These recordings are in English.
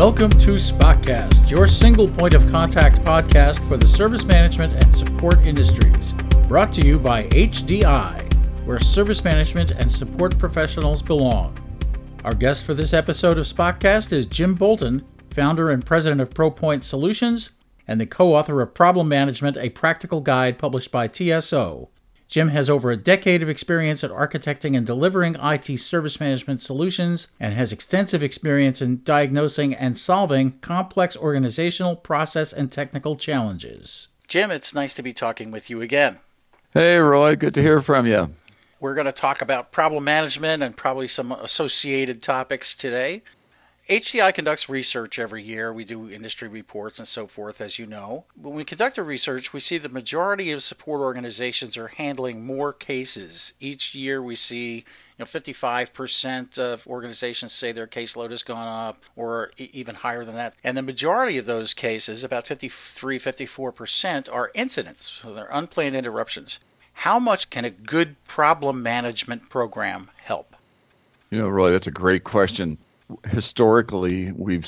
Welcome to SPOCcast, your single point of contact podcast for the service management and support industries. Brought to you by HDI, where service management and support professionals belong. Our guest for this episode of SPOCcast is Jim Bolton, founder and president of ProPoint Solutions and the co author of Problem Management, a practical guide published by TSO. Jim has over a decade of experience at architecting and delivering IT service management solutions and has extensive experience in diagnosing and solving complex organizational, process, and technical challenges. Jim, it's nice to be talking with you again. Hey, Roy, good to hear from you. We're going to talk about problem management and probably some associated topics today. HDI conducts research every year. We do industry reports and so forth, as you know. When we conduct the research, we see the majority of support organizations are handling more cases. Each year, we see you know 55% of organizations say their caseload has gone up, or even higher than that. And the majority of those cases, about 53, 54%, are incidents. So they're unplanned interruptions. How much can a good problem management program help? You know, Roy, that's a great question historically we've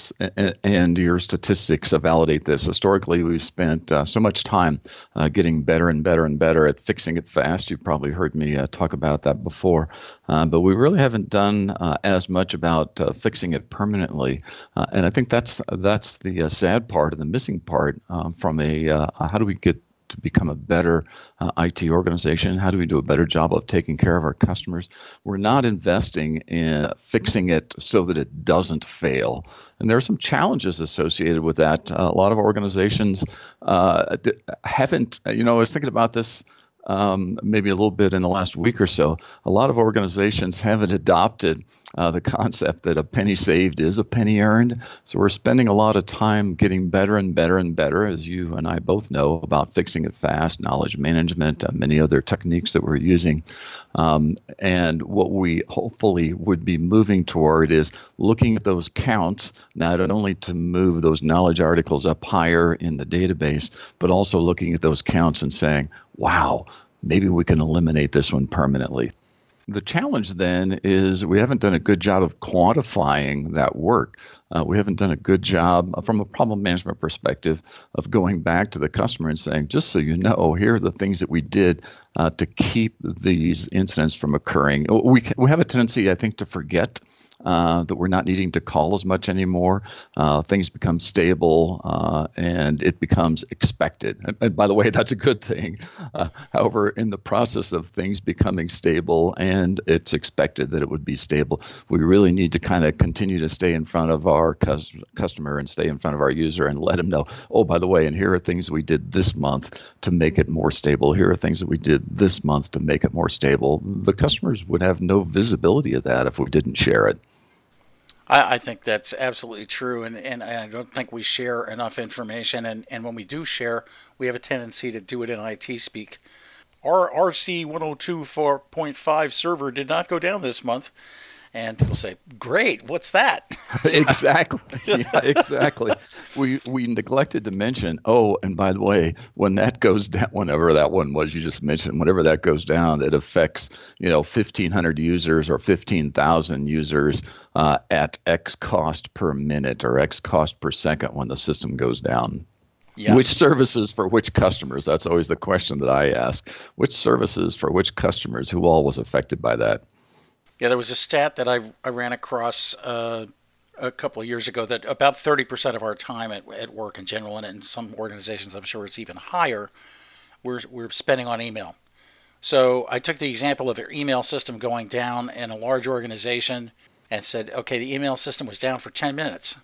and your statistics validate this historically we've spent uh, so much time uh, getting better and better and better at fixing it fast. You've probably heard me uh, talk about that before. Uh, but we really haven't done uh, as much about uh, fixing it permanently. And i think that's that's the sad part and the missing part um, from a how do we get to become a better uh, IT organization? How do we do a better job of taking care of our customers? We're not investing in fixing it so that it doesn't fail. And there are some challenges associated with that. Uh, a lot of organizations uh, haven't, you know, I was thinking about this um, maybe a little bit in the last week or so, a lot of organizations haven't adopted uh, the concept that a penny saved is a penny earned. So we're spending a lot of time getting better and better and better, as you and I both know about fixing it fast, knowledge management, uh, many other techniques that we're using. Um, and what we hopefully would be moving toward is looking at those counts, not only to move those knowledge articles up higher in the database, but also looking at those counts and saying, wow, maybe we can eliminate this one permanently. The challenge then is we haven't done a good job of quantifying that work. Uh, we haven't done a good job uh, from a problem management perspective of going back to the customer and saying, just so you know, here are the things that we did uh, to keep these incidents from occurring. We, we have a tendency, I think, to forget uh, that we're not needing to call as much anymore. Uh, things become stable uh, and it becomes expected. And, and, by the way, that's a good thing. Uh, however, in the process of things becoming stable and it's expected that it would be stable, we really need to kind of continue to stay in front of our cus- customer and stay in front of our user and let them know, oh, by the way, and here are things we did this month to make it more stable. Here are things that we did this month to make it more stable. The customers would have no visibility of that if we didn't share it. I, I, think that's absolutely true, and, and I don't think we share enough information. And, and when we do share, we have a tendency to do it in IT speak. Our RC 102.5 server did not go down this month and people say, "Great, what's that?" exactly, yeah, exactly. we we neglected to mention. Oh, and by the way, when that goes down, whenever that one was you just mentioned, whenever that goes down, it affects you know 1,500 users or 15,000 users uh, at X cost per minute or X cost per second when the system goes down. Yeah. Which services for which customers? That's always the question that I ask. Which services for which customers? Who all was affected by that? Yeah, there was a stat that I, I ran across uh, a couple of years ago that about 30% of our time at, at work in general, and in some organizations, I'm sure it's even higher, we're, we're spending on email. So I took the example of your email system going down in a large organization and said, okay, the email system was down for 10 minutes.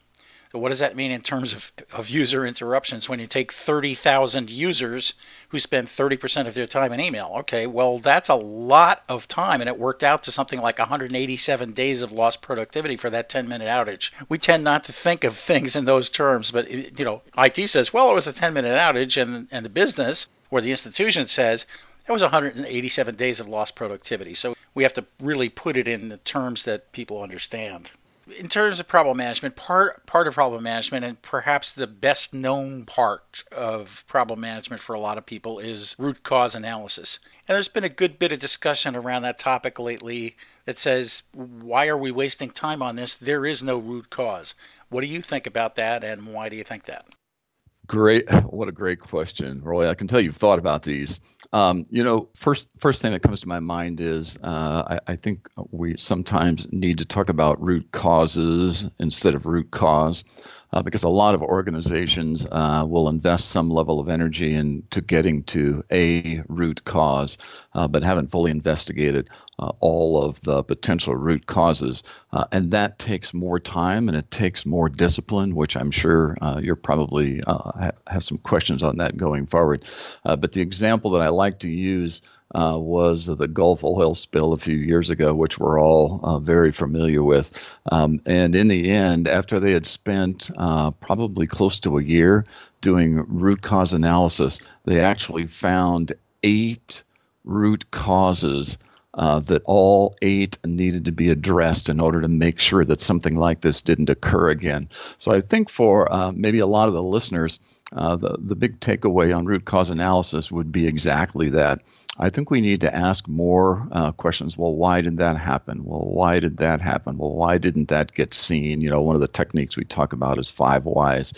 So what does that mean in terms of, of user interruptions when you take 30,000 users who spend 30% of their time in email? Okay, well, that's a lot of time, and it worked out to something like 187 days of lost productivity for that 10 minute outage. We tend not to think of things in those terms, but you know, IT says, well, it was a 10 minute outage, and, and the business or the institution says, that was 187 days of lost productivity. So we have to really put it in the terms that people understand in terms of problem management, part part of problem management, and perhaps the best known part of problem management for a lot of people, is root cause analysis. And there's been a good bit of discussion around that topic lately that says, why are we wasting time on this? There is no root cause. What do you think about that, and why do you think that? Great. What a great question, Roy. I can tell you've thought about these. Um, you know, first first thing that comes to my mind is uh, I, I, think we sometimes need to talk about root causes instead of root cause uh, because a lot of organizations uh, will invest some level of energy into getting to a root cause, uh, but haven't fully investigated uh, all of the potential root causes. Uh, and that takes more time and it takes more discipline, which I'm sure uh, you're probably ha- have some questions on that going forward. but the example that I like to use uh, was the Gulf oil spill a few years ago, which we're all uh, very familiar with. Um, and in the end, after they had spent uh, probably close to a year doing root cause analysis, they actually found eight root causes uh, that all eight needed to be addressed in order to make sure that something like this didn't occur again. So I think for uh, maybe a lot of the listeners, uh, the, the big takeaway on root cause analysis would be exactly that. I think we need to ask more uh, questions. Well, why did that happen? Well, why did that happen? Well, why didn't that get seen? You know, one of the techniques we talk about is five whys.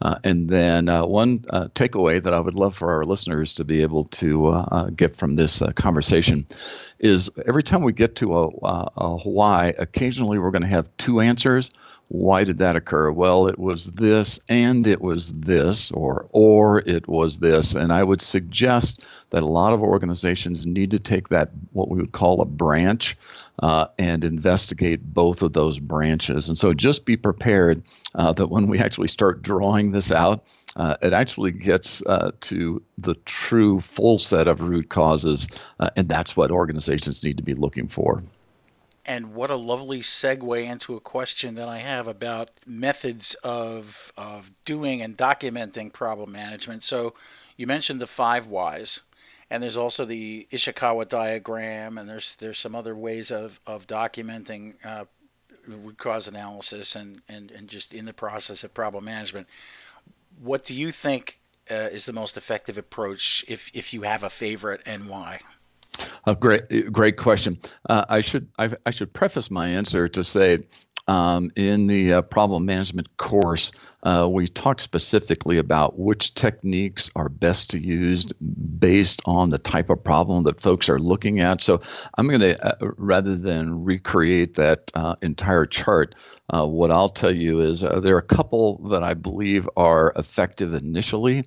Uh, and then uh, one uh, takeaway that I would love for our listeners to be able to uh, uh, get from this conversation is every time we get to a, a why, occasionally we're going to have two answers why did that occur? Well, it was this and it was this, or or it was this. And I would suggest that a lot of organizations need to take that what we would call a branch uh, and investigate both of those branches. And so just be prepared uh, that when we actually start drawing this out, uh, it actually gets uh, to the true full set of root causes, uh, and that's what organizations need to be looking for. And what a lovely segue into a question that I have about methods of, of doing and documenting problem management. So you mentioned the five whys, and there's also the Ishikawa diagram, and there's there's some other ways of, of documenting uh, root cause analysis and, and, and just in the process of problem management. What do you think uh, is the most effective approach if, if you have a favorite and why? A great, great question. Uh, I should I, I, should preface my answer to say, um, in the uh, problem management course, uh, we talk specifically about which techniques are best to use based on the type of problem that folks are looking at. So I'm going to, uh, rather than recreate that uh, entire chart, uh, what I'll tell you is there are a couple that I believe are effective initially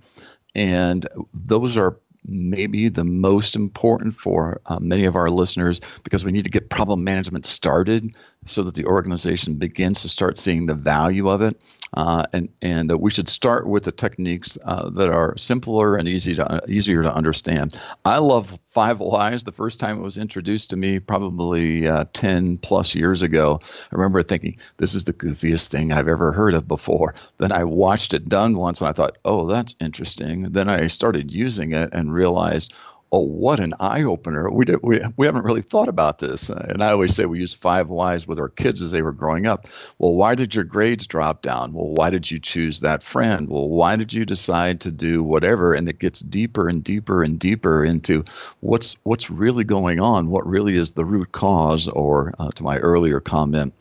and those are maybe the most important for uh, many of our listeners because we need to get problem management started so that the organization begins to start seeing the value of it. Uh, and and uh, we should start with the techniques uh, that are simpler and easy to easier to understand. I love five whys. The first time it was introduced to me, probably uh, ten plus years ago, I remember thinking this is the goofiest thing I've ever heard of before. Then I watched it done once, and I thought, oh, that's interesting. Then I started using it and realized oh, what an eye opener. We, did, we, we haven't really thought about this. And I always say we use five whys with our kids as they were growing up. Well, why did your grades drop down? Well, why did you choose that friend? Well, why did you decide to do whatever? And it gets deeper and deeper and deeper into what's, what's really going on, what really is the root cause, or uh, to my earlier comment,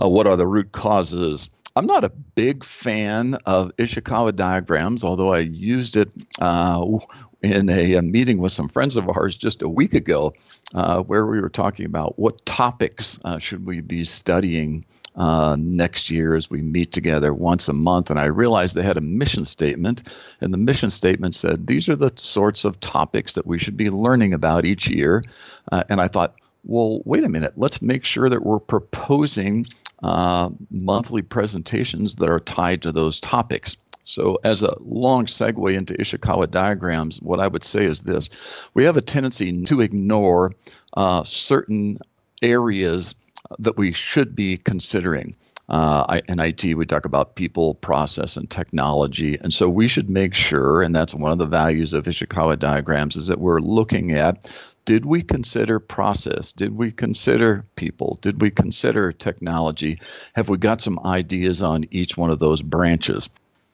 uh, what are the root causes? I'm not a big fan of Ishikawa diagrams, although I used it uh, in a, a, meeting with some friends of ours just a week ago, uh, where we were talking about what topics uh, should we be studying uh, next year as we meet together once a month. And I realized they had a mission statement, and the mission statement said these are the sorts of topics that we should be learning about each year. Uh, and I thought, well, wait a minute, let's make sure that we're proposing uh, monthly presentations that are tied to those topics. So, as a long segue into Ishikawa diagrams, what I would say is this we have a tendency to ignore uh, certain areas that we should be considering. Uh, in IT, we talk about people, process, and technology. And so we should make sure, and that's one of the values of Ishikawa diagrams, is that we're looking at did we consider process? Did we consider people? Did we consider technology? Have we got some ideas on each one of those branches?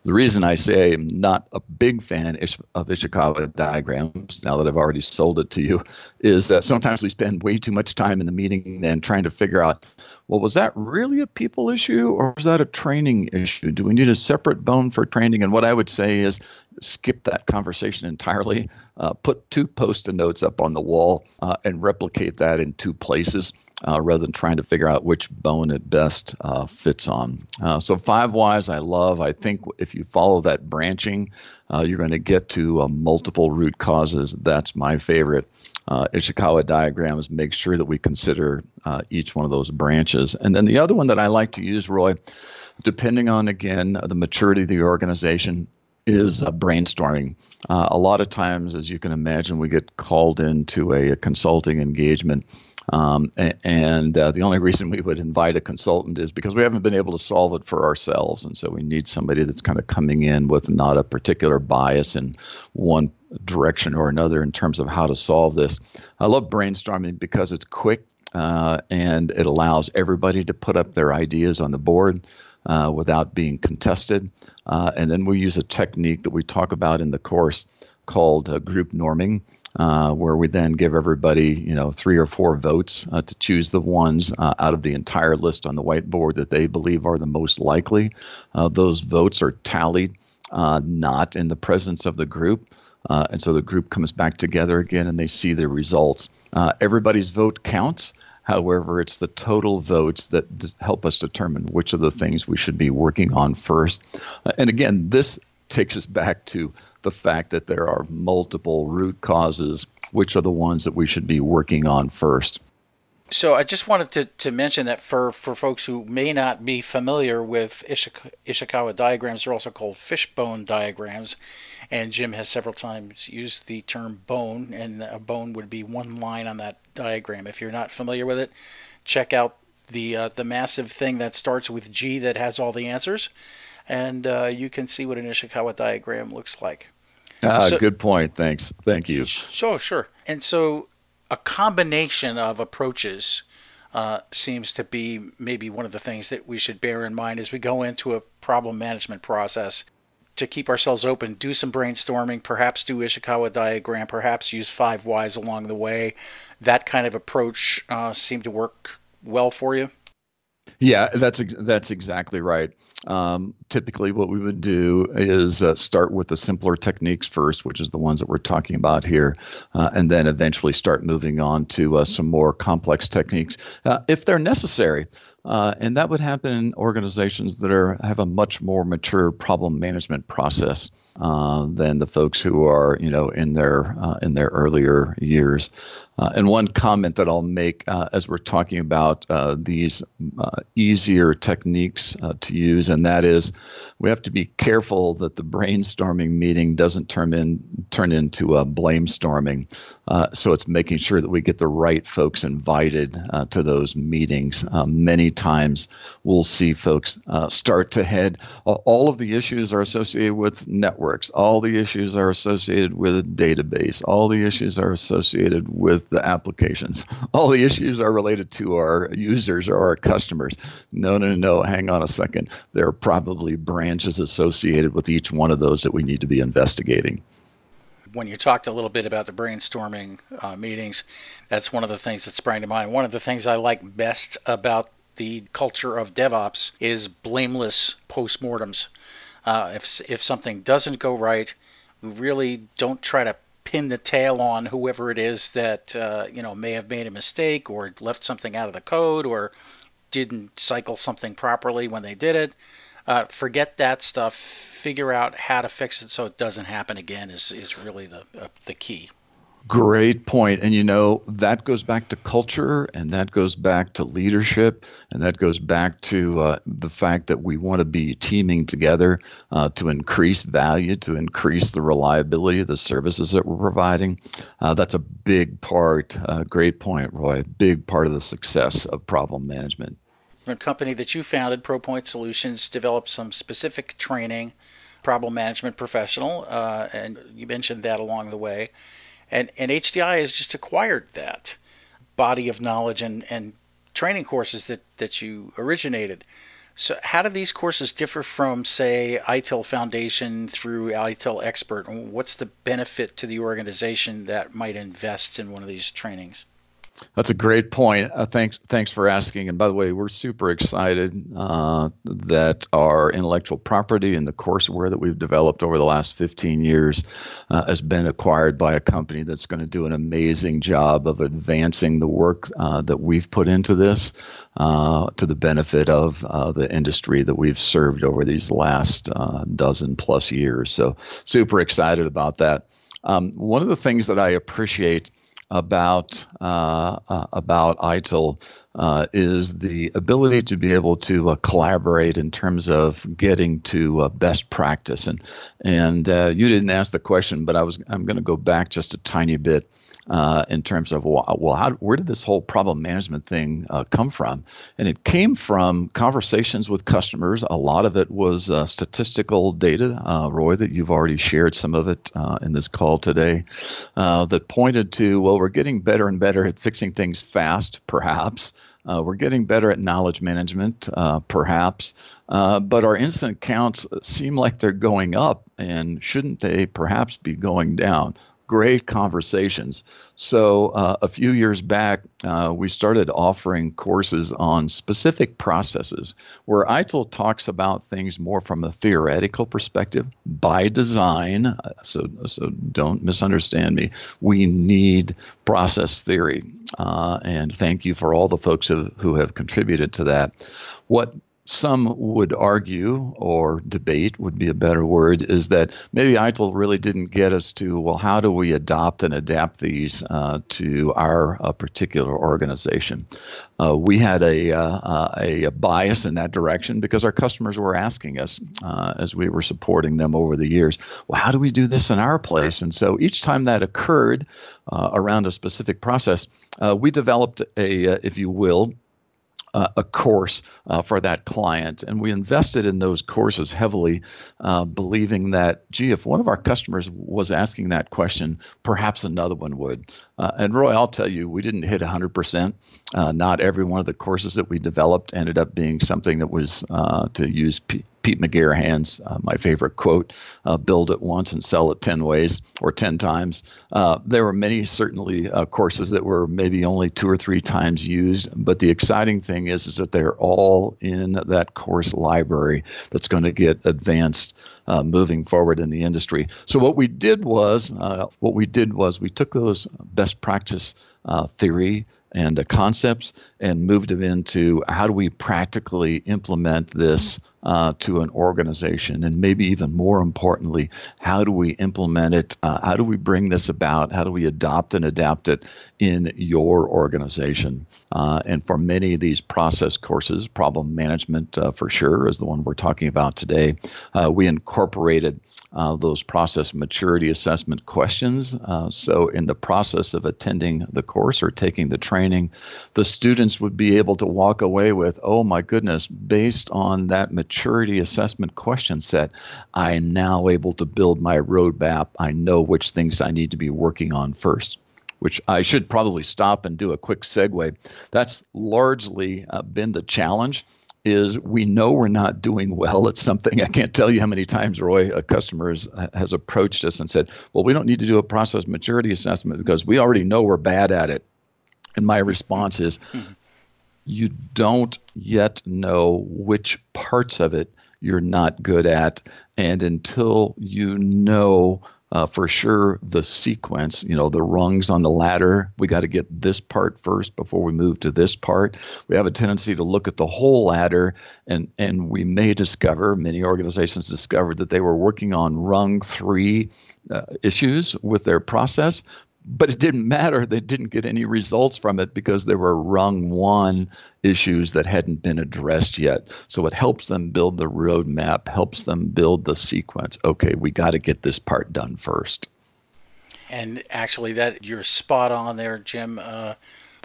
The reason I say I'm not a big fan of Ishikawa diagrams, now that I've already sold it to you, is that sometimes we spend way too much time in the meeting then trying to figure out, well, was that really a people issue or was that a training issue? Do we need a separate bone for training? And what I would say is skip that conversation entirely, uh, put two post it notes up on the wall, uh, and replicate that in two places uh, rather than trying to figure out which bone it best uh, fits on. Uh, so, five whys I love. I think if you follow that branching, uh, you're going to get to multiple root causes. That's my favorite. Ishikawa diagrams make sure that we consider each one of those branches. And then the other one that I like to use, Roy, depending on, again, the maturity of the organization, is uh, brainstorming. Uh, a lot of times, as you can imagine, we get called into a, a consulting engagement um, and uh, the only reason we would invite a consultant is because we haven't been able to solve it for ourselves. And so we need somebody that's kind of coming in with not a particular bias in one direction or another in terms of how to solve this. I love brainstorming because it's quick uh, and it allows everybody to put up their ideas on the board. Uh, without being contested. Uh, and then we use a technique that we talk about in the course called uh, group norming, uh, where we then give everybody, you know, three or four votes uh, to choose the ones uh, out of the entire list on the whiteboard that they believe are the most likely. Those votes are tallied, not in the presence of the group. And so the group comes back together again and they see the results. everybody's vote counts. However, it's the total votes that help us determine which of the things we should be working on first. and again, this takes us back to the fact that there are multiple root causes, which are the ones that we should be working on first. So I just wanted to, to mention that for, for folks who may not be familiar with Ishik- Ishikawa diagrams, they're also called fishbone diagrams. And Jim has several times used the term bone, and a bone would be one line on that diagram. If you're not familiar with it, check out the uh, the massive thing that starts with G that has all the answers and uh, you can see what an Ishikawa diagram looks like. Ah, so, good point. Thanks. Thank you. Sure, sure. And so a combination of approaches uh, seems to be maybe one of the things that we should bear in mind as we go into a problem management process to keep ourselves open, do some brainstorming, perhaps do Ishikawa diagram, perhaps use five whys along the way. That kind of approach uh, seemed to work well for you. Yeah, that's that's exactly right. Um, typically, what we would do is uh, start with the simpler techniques first, which is the ones that we're talking about here, uh, and then eventually start moving on to uh, some more complex techniques uh, if they're necessary. Uh, and that would happen in organizations that are have a much more mature problem management process uh, than the folks who are, you know, in their in their earlier years. Uh, and one comment that I'll make uh, as we're talking about uh, these uh, easier techniques uh, to use, and that is we have to be careful that the brainstorming meeting doesn't turn in turn into a blame storming. Uh, so it's making sure that we get the right folks invited to those meetings. many times we'll see folks start to head. all of the issues are associated with networks. All the issues are associated with a database. All the issues are associated with with the applications. All the issues are related to our users or our customers. No, no, no, hang on a second. There are probably branches associated with each one of those that we need to be investigating. When you talked a little bit about the brainstorming uh, meetings, that's one of the things that sprang to mind. One of the things I like best about the culture of DevOps is blameless postmortems. Uh, if if something doesn't go right, we really don't try to pin the tail on whoever it is that uh, you know may have made a mistake or left something out of the code or didn't cycle something properly when they did it. Uh, forget that stuff. Figure out how to fix it so it doesn't happen again is, is really the uh, the key. Great point. And you know, that goes back to culture and that goes back to leadership and that goes back to uh, the fact that we want to be teaming together uh, to increase value, to increase the reliability of the services that we're providing. Uh, that's a big part, uh, great point, Roy, big part of the success of problem management. A company that you founded, ProPoint Solutions, developed some specific training, problem management professional, uh, and you mentioned that along the way and, and HDI has just acquired that body of knowledge and, and training courses that, that you originated. So, how do these courses differ from, say, ITIL Foundation through ITIL Expert? What's the benefit to the organization that might invest in one of these trainings? That's a great point. Uh, thanks, thanks for asking. And by the way, we're super excited uh, that our intellectual property and the courseware that we've developed over the last 15 years uh, has been acquired by a company that's going to do an amazing job of advancing the work uh, that we've put into this uh, to the benefit of uh, the industry that we've served over these last dozen plus years. So, super excited about that. Um, one of the things that I appreciate about uh, uh, about ITIL uh, is the ability to be able to uh, collaborate in terms of getting to uh, best practice. And and uh, you didn't ask the question, but I was I'm going to go back just a tiny bit uh, in terms of well, how, where did this whole problem management thing uh, come from? And it came from conversations with customers. A lot of it was uh, statistical data, uh, Roy, that you've already shared some of it uh, in this call today, uh, that pointed to well, we're getting better and better at fixing things fast, perhaps. Uh, we're getting better at knowledge management, uh, perhaps, uh, but our incident counts seem like they're going up, and shouldn't they perhaps be going down? Great conversations. So, uh, a few years back, uh, we started offering courses on specific processes where ITIL talks about things more from a theoretical perspective by design. Uh, so, so don't misunderstand me. We need process theory. Uh, and thank you for all the folks who, who have contributed to that. What some would argue or debate would be a better word is that maybe ITIL really didn't get us to well how do we adopt and adapt these uh, to our uh, particular organization? Uh, we had a, uh, a, bias in that direction because our customers were asking us uh, as we were supporting them over the years well how do we do this in our place? And so each time that occurred uh, around a specific process we developed a if you will uh, a course uh, for that client. And we invested in those courses heavily, uh, believing that, gee, if one of our customers was asking that question, perhaps another one would. Uh, and Roy, I'll tell you, we didn't hit 100%. Uh, not every one of the courses that we developed ended up being something that was, uh, to use P- Pete McGarahan's, my favorite quote, build it once and sell it 10 ways or 10 times. there were many, certainly, courses that were maybe only two or three times used. But the exciting thing is, is that they're all in that course library that's going to get advanced uh, moving forward in the industry. So what we did was, uh, what we did was we took those best practice uh, theory and uh, concepts and moved them into how do we practically implement this uh, to an organization? And maybe even more importantly how do we implement it? Uh, how do we bring this about? How do we adopt and adapt it in your organization? Uh, and for many of these process courses problem management uh, for sure is the one we're talking about today. Uh, we incorporated uh, those process maturity assessment questions. So, in the process of attending the course or taking the training, the students would be able to walk away with, oh my goodness, based on that maturity assessment question set, I am now able to build my roadmap. I know which things I need to be working on first which I should probably stop and do a quick segue. That's largely uh, been the challenge is we know we're not doing well at something. I can't tell you how many times Roy, a customer, has, approached us and said, "Well, we don't need to do a process maturity assessment because we already know we're bad at it." And my response is, mm-hmm. "You don't yet know which parts of it you're not good at, and until you know uh, for sure the sequence, you know, the rungs on the ladder. We got to get this part first before we move to this part. We have a tendency to look at the whole ladder, and and we may discover many organizations discovered that they were working on rung three uh, issues with their process, but it didn't matter. They didn't get any results from it because there were rung one issues that hadn't been addressed yet. So it helps them build the roadmap, helps them build the sequence. Okay, we got to get this part done first. And actually, that you're spot on there, Jim. Uh,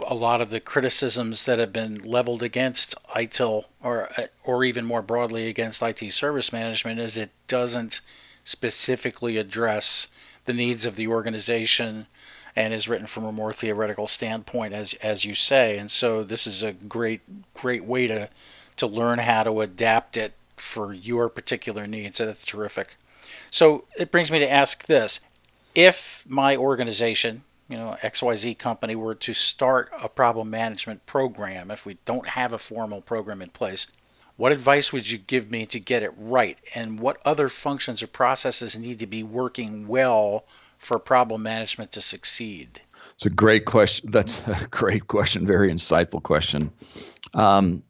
a lot of the criticisms that have been leveled against ITIL, or or even more broadly against IT service management, is it doesn't specifically address the needs of the organization and is written from a more theoretical standpoint, as as you say. And so this is a great great way to to learn how to adapt it for your particular needs. So that's terrific. So it brings me to ask this. If my organization, you know, XYZ company were to start a problem management program, if we don't have a formal program in place, what advice would you give me to get it right? And what other functions or processes need to be working well for problem management to succeed? It's a great question. That's a great question. Very insightful question. Um,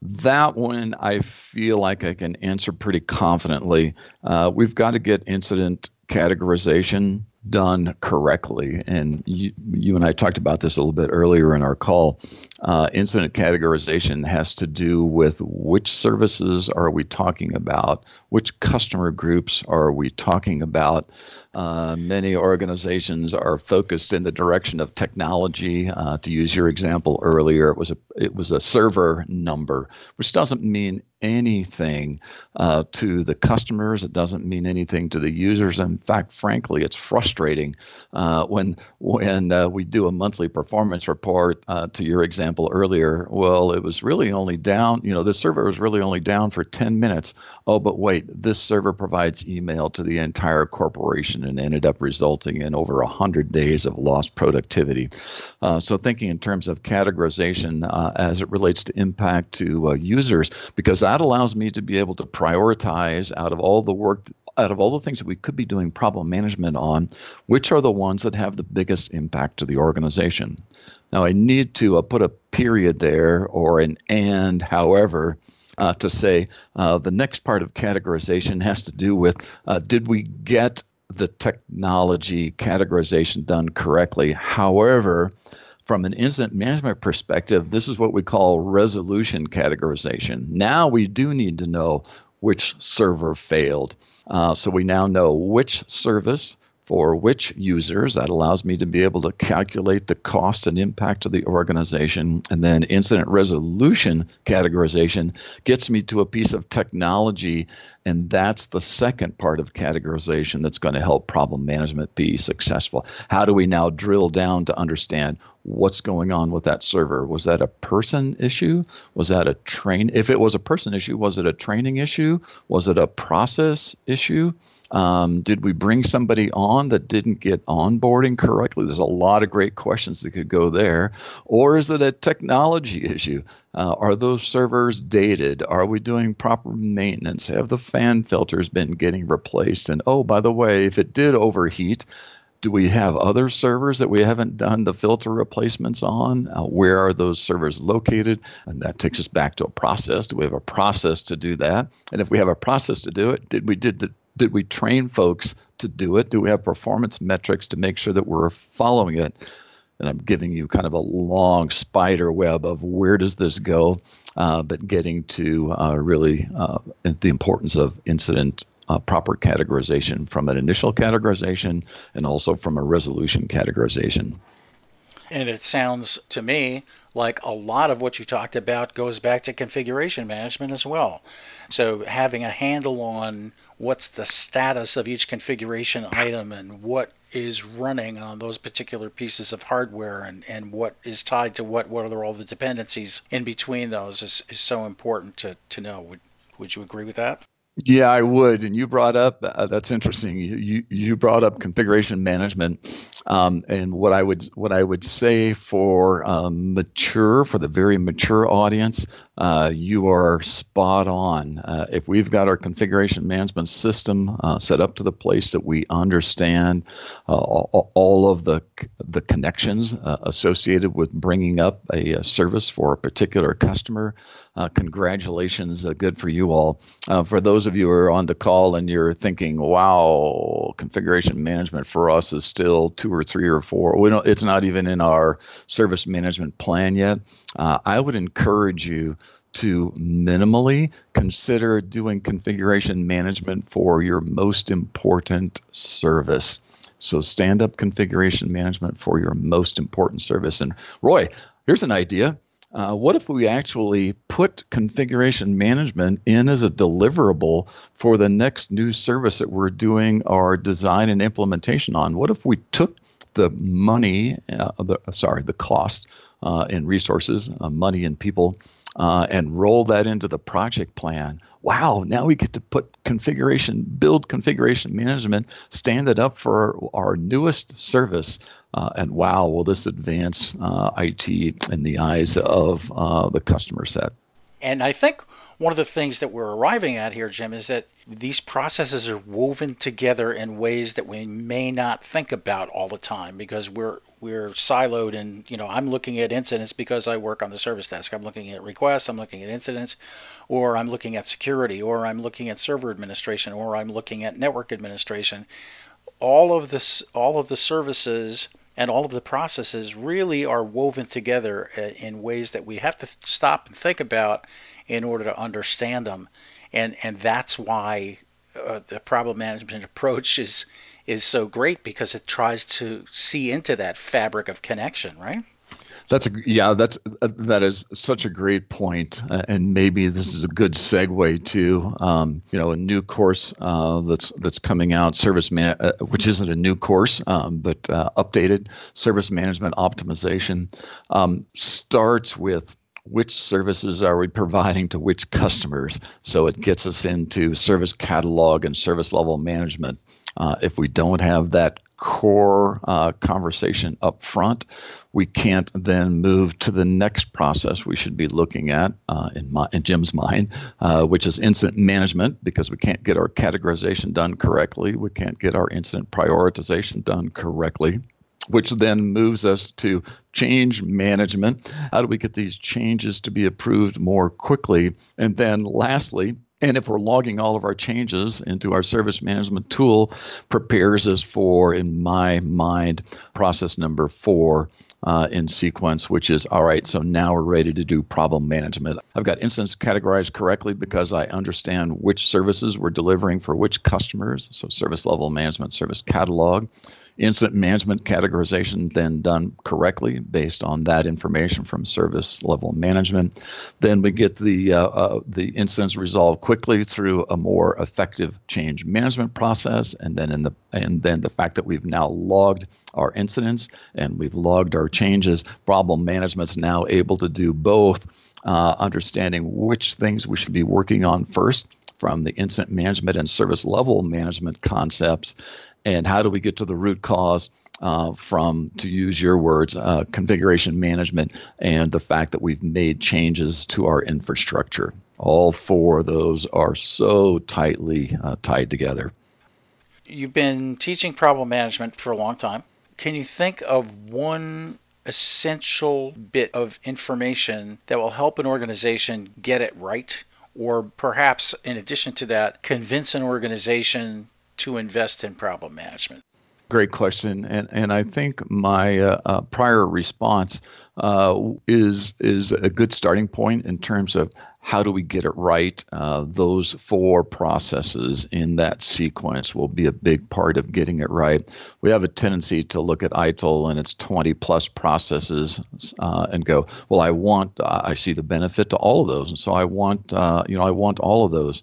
that one I feel like I can answer pretty confidently. Uh, we've got to get incident categorization done correctly. And you, you and I talked about this a little bit earlier in our call. Uh, incident categorization has to do with which services are we talking about, which customer groups are we talking about. Uh, many organizations are focused in the direction of technology. Uh, to use your example earlier, it was a it was a server number, which doesn't mean anything uh, to the customers. It doesn't mean anything to the users. In fact, frankly, it's frustrating uh, when when uh, we do a monthly performance report. Uh, to your example earlier, well, it was really only down. You know, the server was really only down for 10 minutes. Oh, but wait, this server provides email to the entire corporation and ended up resulting in over 100 days of lost productivity. Uh, so, thinking in terms of categorization uh, as it relates to impact to users, because that allows me to be able to prioritize out of all the work out of all the things that we could be doing problem management on, which are the ones that have the biggest impact to the organization. Now, I need to uh, put a period there or an and, however, uh, to say uh, the next part of categorization has to do with uh, did we get the technology categorization done correctly? However, from an incident management perspective, this is what we call resolution categorization. Now we do need to know which server failed. Uh, so we now know which service for which users. That allows me to be able to calculate the cost and impact of the organization. And then incident resolution categorization gets me to a piece of technology. And that's the second part of categorization that's going to help problem management be successful. How do we now drill down to understand what's going on with that server? Was that a person issue? Was that a train? If it was a person issue, was it a training issue? Was it a process issue? Um, did we bring somebody on that didn't get onboarding correctly? There's a lot of great questions that could go there. Or is it a technology issue? Uh, are those servers dated? Are we doing proper maintenance? Have the fan filters been getting replaced? And oh, by the way, if it did overheat, do we have other servers that we haven't done the filter replacements on? Uh, where are those servers located? And that takes us back to a process. Do we have a process to do that? And if we have a process to do it, did we did the, did we train folks to do it? Do we have performance metrics to make sure that we're following it? And I'm giving you kind of a long spider web of where does this go, uh, but getting to uh, really uh, the importance of incident uh, proper categorization from an initial categorization and also from a resolution categorization. And it sounds to me like a lot of what you talked about goes back to configuration management as well. So having a handle on what's the status of each configuration item and what is running on those particular pieces of hardware and, and what is tied to what, what are all the dependencies in between those is, is so important to, to know. Would, would you agree with that? Yeah, I would. And you brought up uh, that's interesting. You, you, you brought up configuration management, um, and what I would what I would say for um, mature for the very mature audience, uh, you are spot on. Uh, if we've got our configuration management system uh, set up to the place that we understand uh, all, all, of the the connections uh, associated with bringing up a, a, service for a particular customer, congratulations, good for you all. for those of you who are on the call and you're thinking, "Wow, configuration management for us is still two or three or four. We don't. It's not even in our service management plan yet." Uh, I would encourage you to minimally consider doing configuration management for your most important service. So, stand up configuration management for your most important service. And, Roy, here's an idea uh, what if we actually put configuration management in as a deliverable for the next new service that we're doing our design and implementation on? What if we took the money, uh, the, sorry, the cost uh, and resources, uh, money and people uh, and roll that into the project plan, wow, now we get to put configuration, build configuration management, stand it up for our newest service. Uh, and wow, will this advance uh, IT in the eyes of uh, the customer set? And I think one of the things that we're arriving at here, Jim, is that these processes are woven together in ways that we may not think about all the time because we're we're siloed and you know I'm looking at incidents because I work on the service desk. I'm looking at requests, I'm looking at incidents, or I'm looking at security, or I'm looking at server administration, or I'm looking at network administration. All of this all of the services and all of the processes really are woven together uh, in ways that we have to stop and think about in order to understand them and and that's why uh, the problem management approach is is so great because it tries to see into that fabric of connection right that's a yeah. That's uh, that is such a great point, uh, and maybe this is a good segue to um, you know a new course uh, that's that's coming out, service man, uh, which isn't a new course, um, but uh, updated service management optimization um, starts with which services are we providing to which customers. So it gets us into service catalog and service level management. Uh, if we don't have that core uh, conversation up front, we can't then move to the next process we should be looking at uh, in, my, in Jim's mind, uh, which is incident management, because we can't get our categorization done correctly. We can't get our incident prioritization done correctly which then moves us to change management. How do we get these changes to be approved more quickly? And then lastly, and if we're logging all of our changes into our service management tool, prepares us for, in my mind, process number four uh, in sequence, which is all right, so now we're ready to do problem management. I've got incidents categorized correctly because I understand which services we're delivering for which customers. So, service level management, service catalog incident management categorization then done correctly based on that information from service level management. Then we get the uh, uh, the incidents resolved quickly through a more effective change management process, and then in the and then the fact that we've now logged our incidents and we've logged our changes, problem management's now able to do both. Uh, understanding which things we should be working on first from the incident management and service level management concepts and how do we get to the root cause uh, from, to use your words, uh, configuration management and the fact that we've made changes to our infrastructure. All four of those are so tightly uh, tied together. You've been teaching problem management for a long time. Can you think of one essential bit of information that will help an organization get it right? Or perhaps, in addition to that, convince an organization to invest in problem management? Great question, and and I think my uh, uh, prior response uh, is is a good starting point in terms of how do we get it right. Uh, those four processes in that sequence will be a big part of getting it right. We have a tendency to look at ITIL and its 20 plus processes uh, and go, well, I want, I see the benefit to all of those, and so I want, uh, you know, I want all of those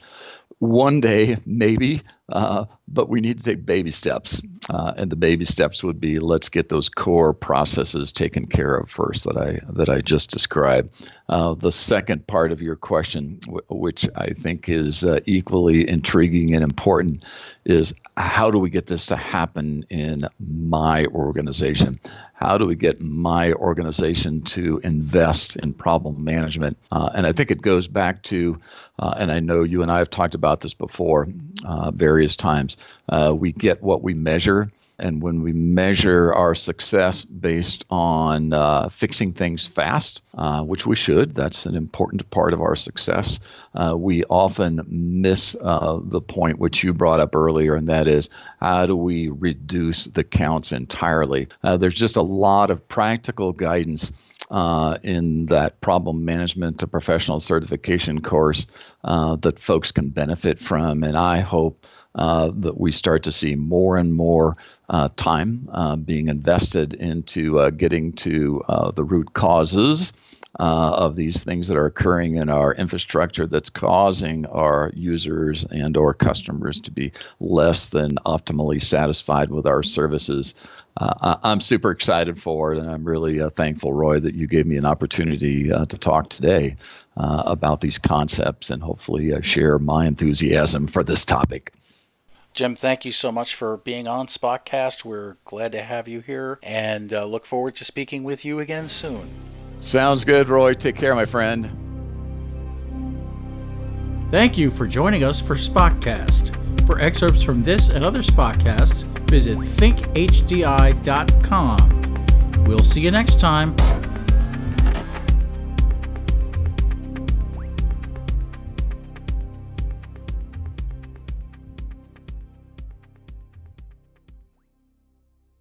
one day maybe uh, but we need to take baby steps uh, and the baby steps would be let's get those core processes taken care of first that i that i just described uh, the second part of your question w- which i think is uh, equally intriguing and important is how do we get this to happen in my organization how do we get my organization to invest in problem management? Uh, and I think it goes back to, and I know you and I have talked about this before uh, various times. Uh, we get what we measure. And when we measure our success based on uh, fixing things fast, uh, which we should, that's an important part of our success, uh, we often miss uh, the point which you brought up earlier, and that is how do we reduce the counts entirely? Uh, there's just a lot of practical guidance uh, in that problem management to professional certification course uh, that folks can benefit from. And I hope uh, that we start to see more and more uh, time uh, being invested into uh, getting to the root causes uh, of these things that are occurring in our infrastructure that's causing our users and or customers to be less than optimally satisfied with our services. Uh, I'm super excited for it, and I'm really uh, thankful, Roy, that you gave me an opportunity uh, to talk today uh, about these concepts and hopefully uh, share my enthusiasm for this topic. Jim, thank you so much for being on SPOCcast. We're glad to have you here and uh, look forward to speaking with you again soon. Sounds good, Roy. Take care, my friend. Thank you for joining us for SPOCcast. For excerpts from this and other SPOCcasts, visit thinkhdi.com. We'll see you next time.